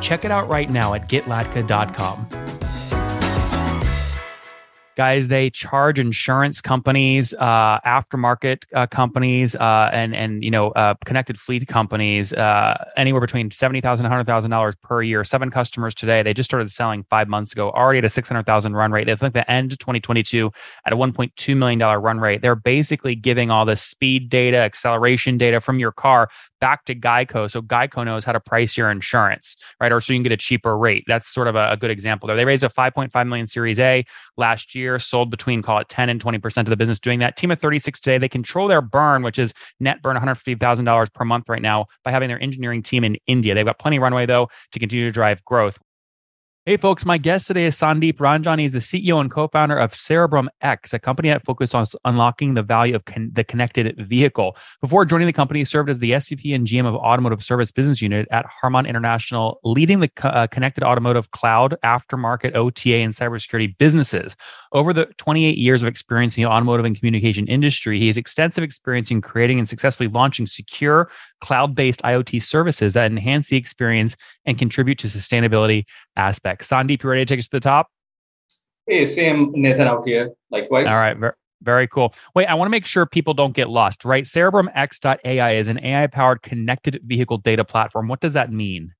Check it out right now at getlatka.com. Guys, they charge insurance companies, uh, aftermarket uh, companies, uh, and and you know uh, connected fleet companies uh, anywhere between seventy thousand and hundred thousand dollars per year. Seven customers today. They just started selling five months ago, already at a six hundred thousand run rate. They think the end twenty twenty two at a one point two million dollar run rate. They're basically giving all the speed data, acceleration data from your car back to Geico, so Geico knows how to price your insurance, right? Or so you can get a cheaper rate. That's sort of a, a good example there. They raised a five point five million Series A last year year, sold between call it 10 and 20% of the business doing that. Team of 36 today, they control their burn, which is net burn $150,000 per month right now by having their engineering team in India. They've got plenty of runway though to continue to drive growth. Hey, folks, my guest today is Sandeep Ranjani. He's the CEO and co founder of Cerebrum X, a company that focuses on unlocking the value of con- the connected vehicle. Before joining the company, he served as the SVP and GM of Automotive Service Business Unit at Harman International, leading the co- uh, connected automotive cloud, aftermarket, OTA, and cybersecurity businesses. Over the 28 years of experience in the automotive and communication industry, he has extensive experience in creating and successfully launching secure, cloud based IoT services that enhance the experience and contribute to sustainability aspects. Sandeep, you ready to take us to the top? Hey, same Nathan out here. Likewise. All right. Very, very cool. Wait, I want to make sure people don't get lost, right? CerebrumX.ai is an AI powered connected vehicle data platform. What does that mean?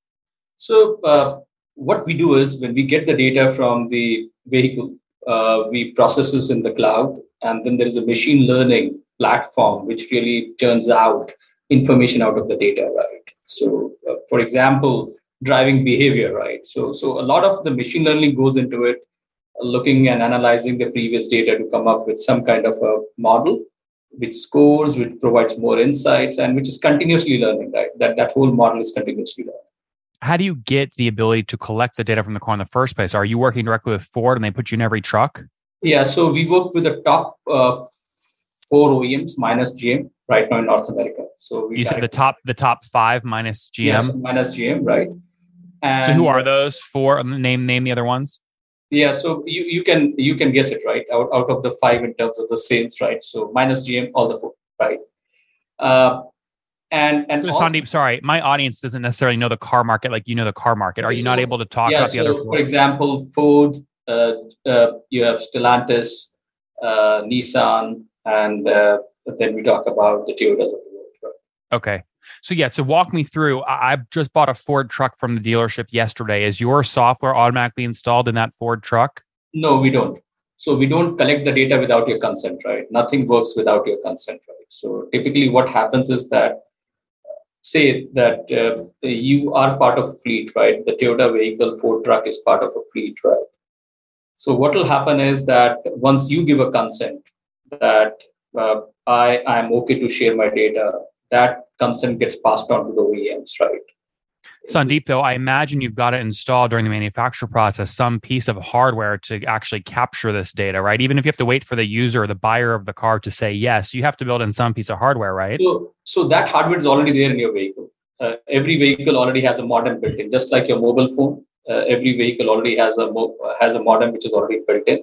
So, uh, what we do is when we get the data from the vehicle, uh, we process this in the cloud, and then there is a machine learning platform which really turns out information out of the data, right? So, uh, for example, driving behavior, right? So, so a lot of the machine learning goes into it, looking and analyzing the previous data to come up with some kind of a model which scores, which provides more insights, and which is continuously learning, right? That that whole model is continuously learning. How do you get the ability to collect the data from the car in the first place? Are you working directly with Ford and they put you in every truck? Yeah, so we work with the top uh, four OEMs minus GM right now in North America. So you said the top the top five minus GM yes, minus GM, right? And so who are those four? Name name the other ones. Yeah, so you, you can you can guess it right out, out of the five in terms of the sales, right? So minus GM, all the four, right? Uh, and and so, Sandeep, sorry, my audience doesn't necessarily know the car market like you know the car market. Are you not able to talk yeah, about the so other? Four? For example, Ford, uh, uh, you have Stellantis, uh, Nissan, and uh, then we talk about the Toyotas of the world. Right? Okay, so yeah, so walk me through. I, I just bought a Ford truck from the dealership yesterday. Is your software automatically installed in that Ford truck? No, we don't. So we don't collect the data without your consent, right? Nothing works without your consent, right? So typically, what happens is that say that uh, you are part of a fleet, right? The Toyota vehicle, Ford truck is part of a fleet, right? So what will happen is that once you give a consent that uh, I am okay to share my data, that consent gets passed on to the OEMs, right? Sandeep, though, I imagine you've got to install during the manufacture process some piece of hardware to actually capture this data, right? Even if you have to wait for the user or the buyer of the car to say yes, you have to build in some piece of hardware, right? So, so that hardware is already there in your vehicle. Uh, every vehicle already has a modem built in, just like your mobile phone. Uh, every vehicle already has a mo- has a modem which is already built in.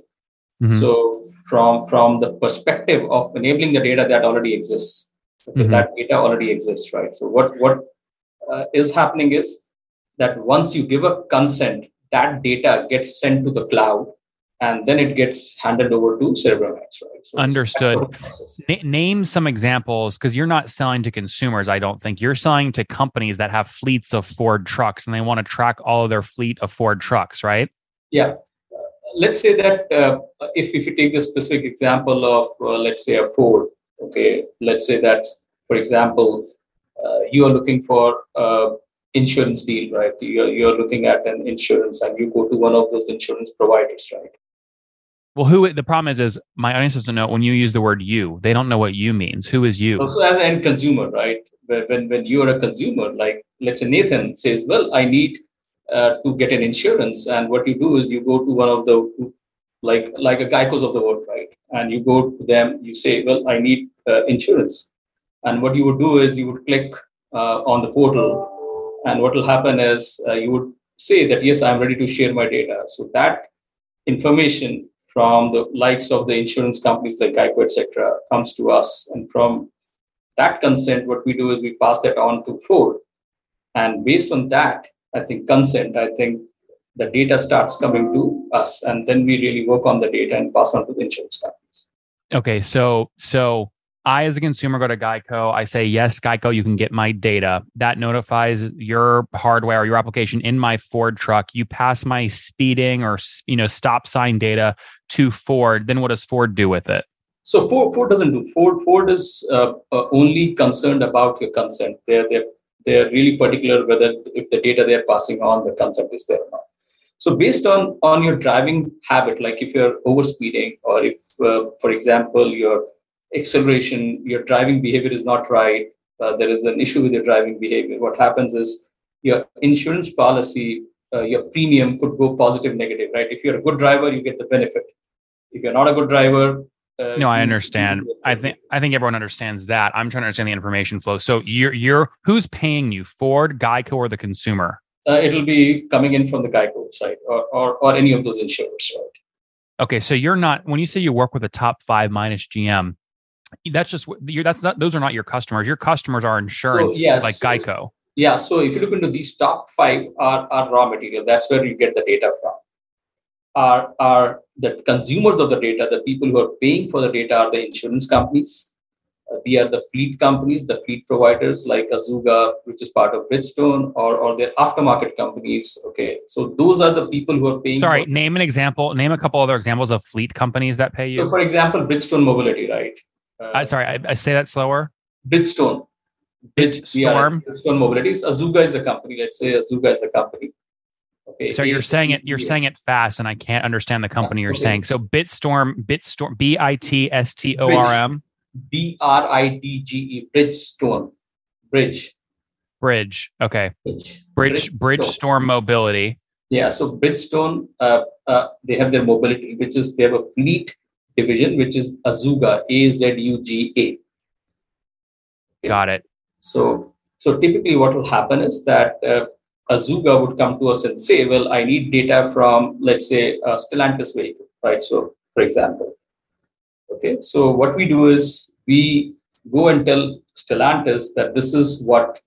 Mm-hmm. So, from from the perspective of enabling the data that already exists, Okay, mm-hmm. That data already exists, right? So what what uh, is happening is that once you give a consent, that data gets sent to the cloud, and then it gets handed over to CerebrumX, right? So Understood. N- name some examples because you're not selling to consumers. I don't think you're selling to companies that have fleets of Ford trucks and they want to track all of their fleet of Ford trucks, right? Yeah. Let's say that uh, if if you take the specific example of uh, let's say a Ford okay? Let's say that for example uh, you are looking for insurance deal right? You're, you're looking at an insurance and you go to one of those insurance providers right? Well who the problem is is my audience doesn't know when you use the word you. They don't know what you means. Who is you? Also as an end consumer right? When when you're a consumer like let's say nathan says well i need uh, to get an insurance. And what you do is you go to one of the like like a Geico's of the world, right? And you go to them, you say, "Well, I need uh, insurance," and what you would do is you would click uh, on the portal, and what will happen is uh, you would say that yes, I'm ready to share my data. So that information from the likes of the insurance companies like Geico, etc., comes to us, and from that consent, what we do is we pass that on to Ford, and based on that, I think consent, I think the data starts coming to us, and then we really work on the data and pass on to the insurance companies. Okay, so so I, as a consumer, go to Geico. I say, yes, Geico, you can get my data. That notifies your hardware, your application in my Ford truck. You pass my speeding or you know stop sign data to Ford. Then what does Ford do with it? So Ford, Ford doesn't do. Ford Ford is uh, uh, only concerned about your consent. They're they're they're really particular whether if the data they're passing on, the consent is there or not. So based on on your driving habit, like if you're overspeeding or if, uh, for example, your acceleration, your driving behavior is not right, uh, there is an issue with your driving behavior. What happens is your insurance policy, uh, your premium could go positive, negative, right? If you're a good driver, you get the benefit. If you're not a good driver, uh, no, I understand. I think I think everyone understands that. I'm trying to understand the information flow. So you're you're who's paying you, Ford, Geico, or the consumer? Uh, it'll be coming in from the Geico side or, or or any of those insurers, right? Okay, so you're not when you say you work with the top five minus GM, that's just you're that's not those are not your customers. Your customers are insurance, so, yeah, like so, Geico. Yeah. So if you look into these top five are, are raw material. That's where you get the data from. Are are the consumers of the data, the people who are paying for the data are the insurance companies. Uh, they are the fleet companies, the fleet providers like Azuga, which is part of Bridgestone, or or their aftermarket companies. Okay, so those are the people who are paying. Sorry, name an example. Name a couple other examples of fleet companies that pay you. So, for example, Bridgestone Mobility, right? Uh, sorry, I, I, say that slower. Bridgestone. Bridgestone. Bridgestone Mobilities. Azuga is a company. Let's say Azuga is a company. So you're saying it. You're saying it fast, and I can't understand the company you're okay. saying. So Bitstorm, Bitstorm, B I T S T O R M. B R I D G E. Bridgestone. Bridge. Bridge. Okay. Bridge. Bridge. Bridgestone Mobility. Yeah. So Bridgestone, uh, uh, they have their mobility, which is they have a fleet division, which is Azuga, A Z U G A. Okay. Got it. So, so typically, what will happen is that uh, Azuga would come to us and say, "Well, I need data from, let's say, a Stellantis vehicle, right?" So, for example, okay. So, what we do is we go and tell Stellantis that this is what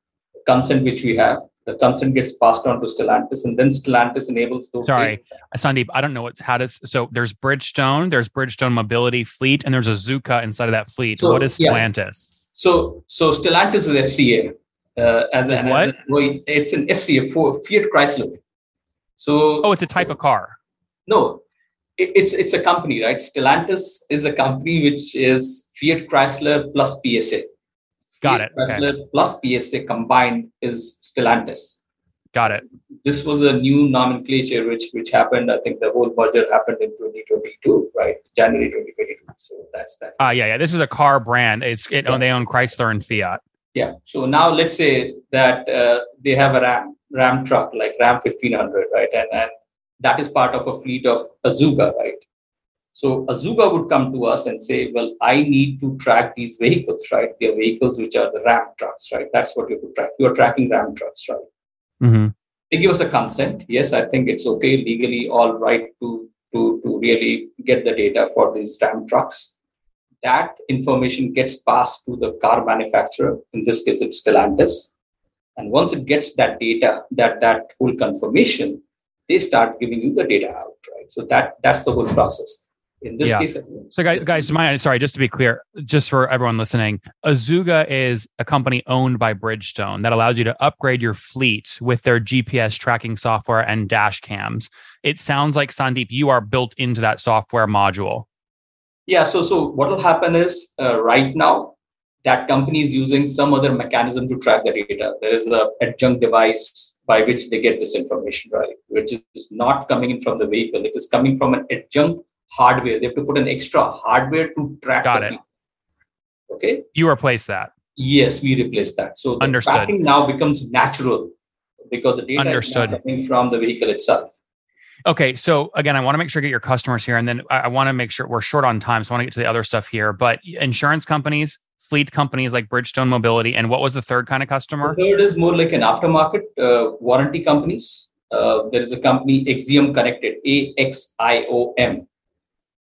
consent which we have the consent gets passed on to Stellantis, and then Stellantis enables those. Sorry, data. Sandeep, I don't know what how does so there's Bridgestone, there's Bridgestone Mobility Fleet, and there's Azuga inside of that fleet. So, what is Stellantis? Yeah. So so Stellantis is FCA. Uh, as, a, what? As a, it's an FCA for Fiat Chrysler. So oh, it's a type of car. No, it, it's it's a company, right? Stellantis is a company which is Fiat Chrysler plus PSA. Got it. Chrysler okay. plus PSA combined is Stellantis. Got it. This was a new nomenclature which which happened. I think the whole merger happened in 2022, right? January 2022. So that's that's. Ah, uh, yeah, yeah. This is a car brand. It's it yeah. they own Chrysler and Fiat. Yeah. So now let's say that uh, they have a Ram Ram truck like Ram 1500, right? And and that is part of a fleet of Azuga, right? So Azuga would come to us and say, well, I need to track these vehicles, right? They're vehicles which are the Ram trucks, right? That's what you could track. You are tracking Ram trucks, right? Mm-hmm. They give us a consent. Yes, I think it's okay, legally all right to, to, to really get the data for these Ram trucks. That information gets passed to the car manufacturer. In this case, it's Stellantis. And once it gets that data, that, that full confirmation, they start giving you the data out, right? So that that's the whole process in this yeah. case so guys guys my sorry just to be clear just for everyone listening azuga is a company owned by bridgestone that allows you to upgrade your fleet with their gps tracking software and dash cams it sounds like sandeep you are built into that software module yeah so so what will happen is uh, right now that company is using some other mechanism to track the data there is a adjunct device by which they get this information right which is not coming in from the vehicle it is coming from an adjunct hardware. They have to put an extra hardware to track Got it. Fleet. Okay. You replace that. Yes, we replace that. So the Understood. tracking now becomes natural because the data Understood. is coming from the vehicle itself. Okay, so again, I want to make sure I get your customers here, and then I, I want to make sure we're short on time, so I want to get to the other stuff here. But insurance companies, fleet companies like Bridgestone Mobility, and what was the third kind of customer? The third is more like an aftermarket uh, warranty companies. Uh, there is a company Axiom Connected, A X I O M,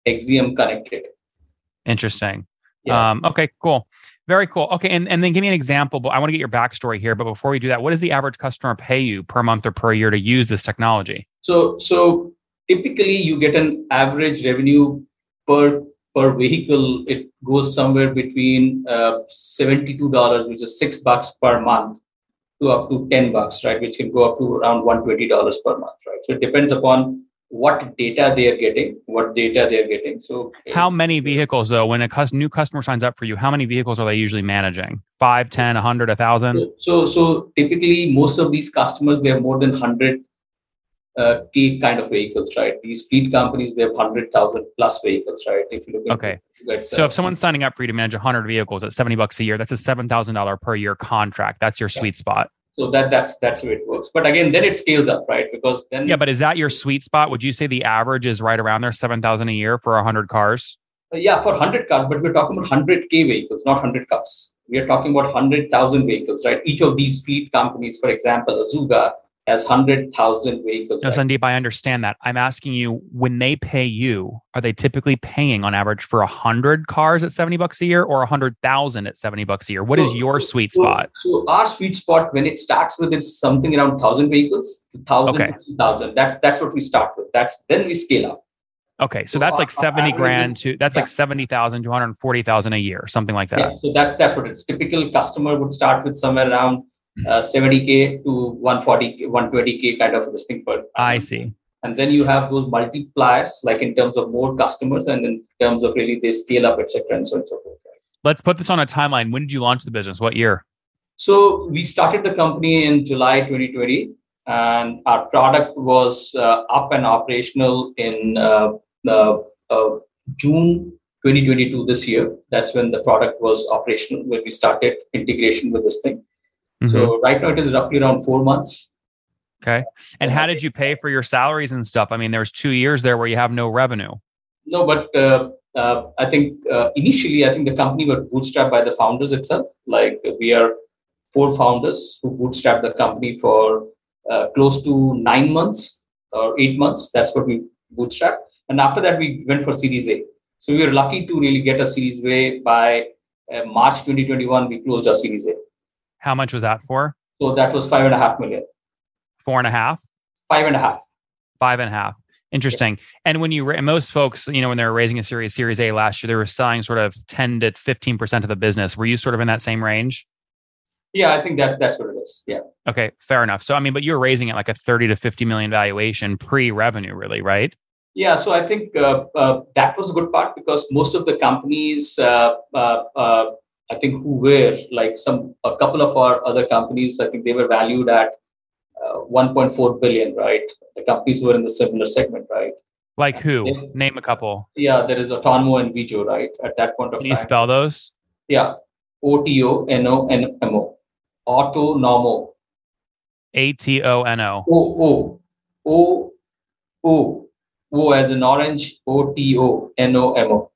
Axiom Connected. Interesting. Yeah. Um, okay, cool. Very cool. Okay, and, and then give me an example. But I want to get your backstory here. But before we do that, what does the average customer pay you per month or per year to use this technology? So, so typically you get an average revenue per per vehicle. It goes somewhere between uh, seventy two dollars, which is six bucks per month, to up to ten bucks, right? Which can go up to around one twenty dollars per month, right? So it depends upon what data they are getting, what data they are getting. So How many vehicles though? When a cus- new customer signs up for you, how many vehicles are they usually managing? Five, ten, a hundred, a thousand? So, so typically, most of these customers they have more than hundred uh, k kind of vehicles, right? These fleet companies they have hundred thousand plus vehicles, right? If you look at Okay. So uh, if someone's signing up for you to manage 100 vehicles at 70 bucks a year, that's a $7,000 per year contract. That's your sweet spot. so that that's that's how it works. But again, then it scales up, right? Because then Yeah, but is that your sweet spot? Would you say the average is right around there, 7,000 a year for 100 cars? uh, yeah, for hundred cars, but we're talking about hundred k vehicles, not hundred cars. We are talking about hundred thousand vehicles, right? Each of these fleet companies, for example, Azuga has hundred thousand vehicles. No. Sandeep, I understand that. I'm asking you, when they pay you, are they typically paying on average for 100 cars at 70 bucks a year or 100,000 at 70 bucks a year? What is So- your sweet so- spot? So our sweet spot when it starts with it's something around thousand vehicles, thousand Okay. to two thousand. That's that's what we start with. That's then we scale up. Okay, so So that's like our- our 70 grand to that's yeah. like 70,000 to 140,000 a year, something like that. Yeah. So that's that's what it's typical customer would start with somewhere around uh, 70k to 140 120k kind of this thing per. I see. And then you have those multipliers, like in terms of more customers, and in terms of really they scale up, etc., and so on and so forth. right? Let's put this on a timeline. When did you launch the business? What year? So we started the company in July 2020, and our product was uh, up and operational in uh, uh, uh, June 2022 this year. That's when the product was operational, when we started integration with this thing. Mhm. So right now it is roughly around four months. Okay. And how did you pay for your salaries and stuff? I mean, there was two years there where you have no revenue. No, but uh, uh, I think uh, initially I think the company was bootstrapped by the founders itself. Like we are four founders who bootstrapped the company for uh, close to nine months or eight months. That's what we bootstrapped, and after that we went for Series A. So we were lucky to really get a Series A by uh, March 2021. We closed our Series A. How much was that for? So that was five and a half million. Four and a half, Five and a half. five and a half. Interesting. And when you ra- and most folks, you know, when they were raising a series, Series A last year, they were selling sort of 10 to 15% of the business. Were you sort of in that same range? Yeah, I think that's that's what it is. Yeah. Okay, fair enough. So I mean, but you're raising it like a 30 to 50 million valuation pre-revenue, really, right? Yeah, so I think uh, uh, that was a good part because most of the companies, uh, uh, uh, I think, who were like some a couple of our other companies, I think they were valued at uh, 1.4 billion, right? The companies who were in the similar segment, right? Like who? Name a couple. Yeah, there is Otonomo and Wejo, right? At that point of Can you time. spell those? Yeah, O T O N O N M O, Otonomo, A T O N O. O O O O O as in orange, O T O N O M O.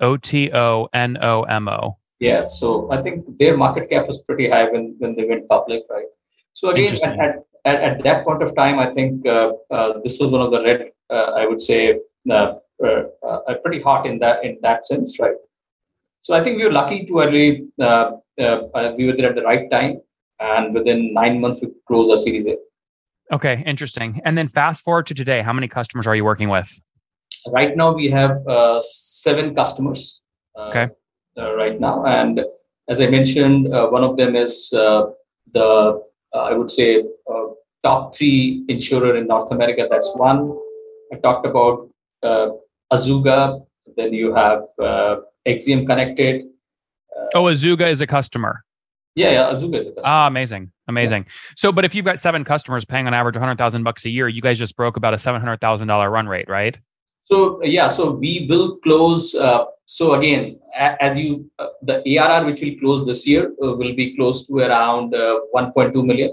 O T O N O M O. Yeah, so I think their market cap was pretty high when, when they went public, right? So again, at, at, at that point of time, I think uh, uh, this was one of the red, uh, I would say, uh, uh, uh, pretty hot in that in that sense, right? So I think we were lucky to really uh, uh, uh, we were there at the right time, and within nine months we closed our Series A. Okay, interesting. And then fast forward to today, how many customers are you working with? Right now we have uh, seven customers. Uh, Okay. uh, right now. And as I mentioned, uh, one of them is uh, the, uh, I would say, uh, top three insurer in North America. That's one. I talked about uh, Azuga. Then you have uh, Axiom Connected. Oh, Azuga is a customer. Yeah, yeah, Azuga is a customer. Ah, amazing, amazing. So, but if you've got seven customers paying on average 100,000 bucks a year, you guys just broke about a $700,000 run rate, right? So yeah, so we will close. Uh, so again, as you, uh, the ARR which will close this year uh, will be close to around uh, 1.2 million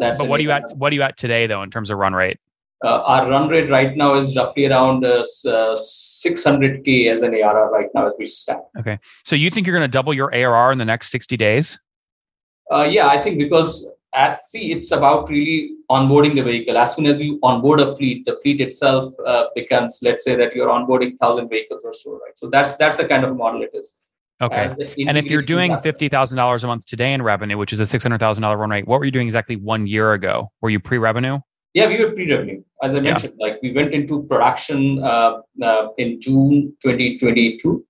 That's but what are you at? What are you at today, though, in terms of run rate? Uh, our run rate right now is roughly around uh, uh, 600k as an ARR right now as we stand. Okay, so you think you're going to double your ARR in the next 60 days? Uh, yeah, I think because as see, it's about really onboarding the vehicle. As soon as you onboard a fleet, the fleet itself uh, becomes, let's say, that you're onboarding thousand vehicles or so, right? So that's that's the kind of model it is. Okay. And if you're doing fifty thousand dollars a month today in revenue, which is a six hundred thousand dollar run rate, what were you doing exactly one year ago? Were you pre-revenue? Yeah, we were pre-revenue, as I Yeah. mentioned. Like we went into production uh, uh, in June 2022.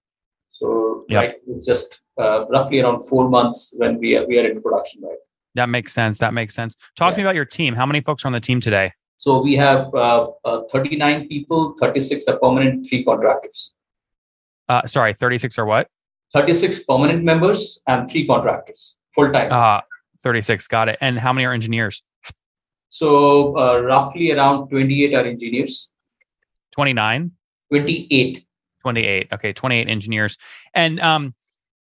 So Yep. right, it's just uh, roughly around four months when we are we are in production, right? That makes sense. That makes sense. Talk to me about your team. How many folks are on the team today? So we have uh, uh, 39 people, 36 are permanent, three contractors. Uh, sorry, thirty six or what? 36 permanent members and three contractors full time. Uh, thirty six. Got it. And how many are engineers? so uh, roughly around 28 are engineers. Twenty nine. 28. 28 okay 28 engineers and um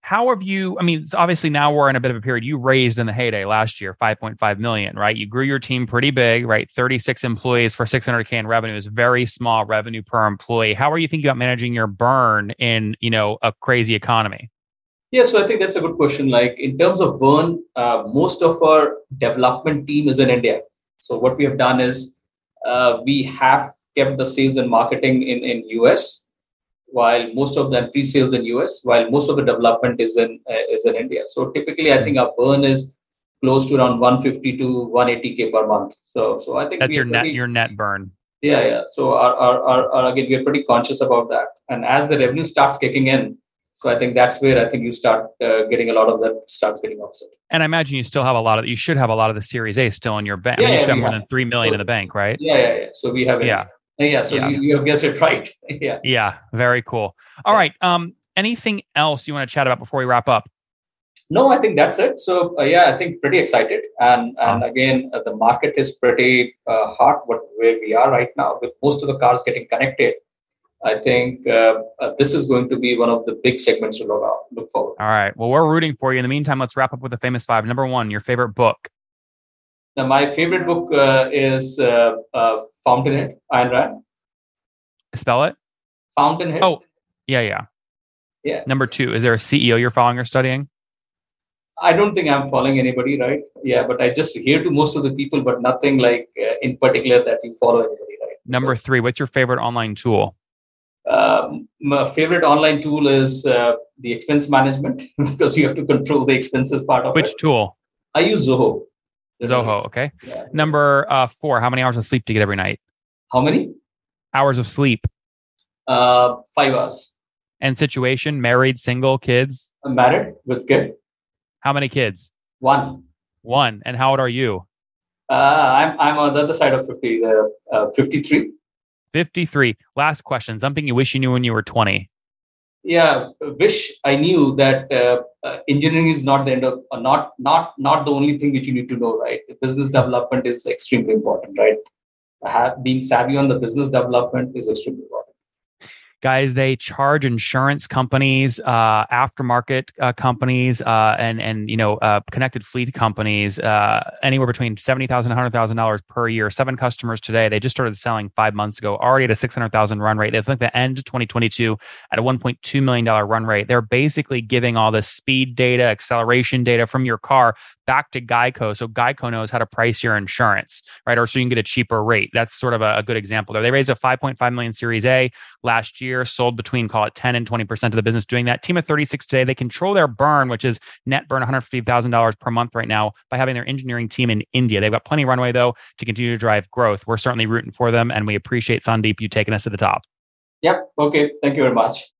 how have you i mean obviously now we're in a bit of a period you raised in the heyday last year 5.5 million right? You grew your team pretty big right? 36 employees for 600k in revenue is very small revenue per employee. How are you thinking about managing your burn in you know a crazy economy? Yeah, so I think that's a good question. Like in terms of burn, uh, most of our development team is in India. So what we have done is uh, we have kept the sales and marketing in in US, while most of the pre-sales in US, while most of the development is in uh, is in India. So typically, I think our burn is close to around 150 to 180k per month. So so I think that's your are net your net burn yeah yeah. So our, our, our, our again we are pretty conscious about that, and as the revenue starts kicking in. So I think that's where I think you start uh, getting a lot of that starts getting offset. and i imagine you still have a lot of you should have a lot of the series a still in your bank I mean, Yeah, you yeah, should have more than 3 million in the bank right Yeah, yeah, yeah. So we have it. Yeah. Yeah, so Yeah. You, you guessed it right. yeah. yeah very cool all right um anything else you want to chat about before we wrap up No, I think that's it. So uh, yeah, I think pretty excited, and and Awesome. again, uh, the market is pretty uh, hot. What where we are right now, with most of the cars getting connected, I think uh, uh, this is going to be one of the big segments to look out, look forward. All right. Well, we're rooting for you. In the meantime, let's wrap up with the famous five. Number one, your favorite book. Now, my favorite book uh, is uh, uh, Fountainhead, Ayn Rand. Spell it. Fountainhead. Oh. Yeah, yeah. yeah. Number two, is there a CEO you're following or studying? I don't think I'm following anybody, right? Yeah, but I just hear to most of the people, but nothing like uh, in particular that you follow anybody, right? Number three, what's your favorite online tool? Um, my favorite online tool is uh, the expense management because you have to control the expenses part of Which it. tool? I use Zoho. Zoho. Okay. Yeah. Number uh, four, how many hours of sleep do you get every night? How many? Hours of sleep Uh, five hours. and situation, married, single, kids. I'm married with kid. How many kids? One. One. And how old are you? Uh, I'm I'm on the other side of fifty. Uh, uh, Fifty-three. 53. Last question. Something you wish you knew when you were 20. Yeah, wish I knew that uh, uh, engineering is not the end of, uh, not not not the only thing which you need to know, right? Business development is extremely important, right? Have, being savvy on the business development is extremely important. Guys they charge insurance companies uh, aftermarket uh, companies uh, and and you know uh, connected fleet companies uh, anywhere between $70000 $100000 per year. Seven customers today they just started selling five months ago already at a 600000 run rate. They think the end 2022 at a $1.2 million run rate. They're basically giving all the speed data acceleration data from your car back to geico so geico knows how to price your insurance right or so you can get a cheaper rate. That's sort of a, a good example there. They raised a 5.5 million series a last year sold between call it 10 and 20% of the business doing that. Team of 36 today, they control their burn, which is net burn $150,000 per month right now by having their engineering team in India. They've got plenty of runway though to continue to drive growth. We're certainly rooting for them and we appreciate Sandeep you taking us to the top. Yep. Okay. Thank you very much.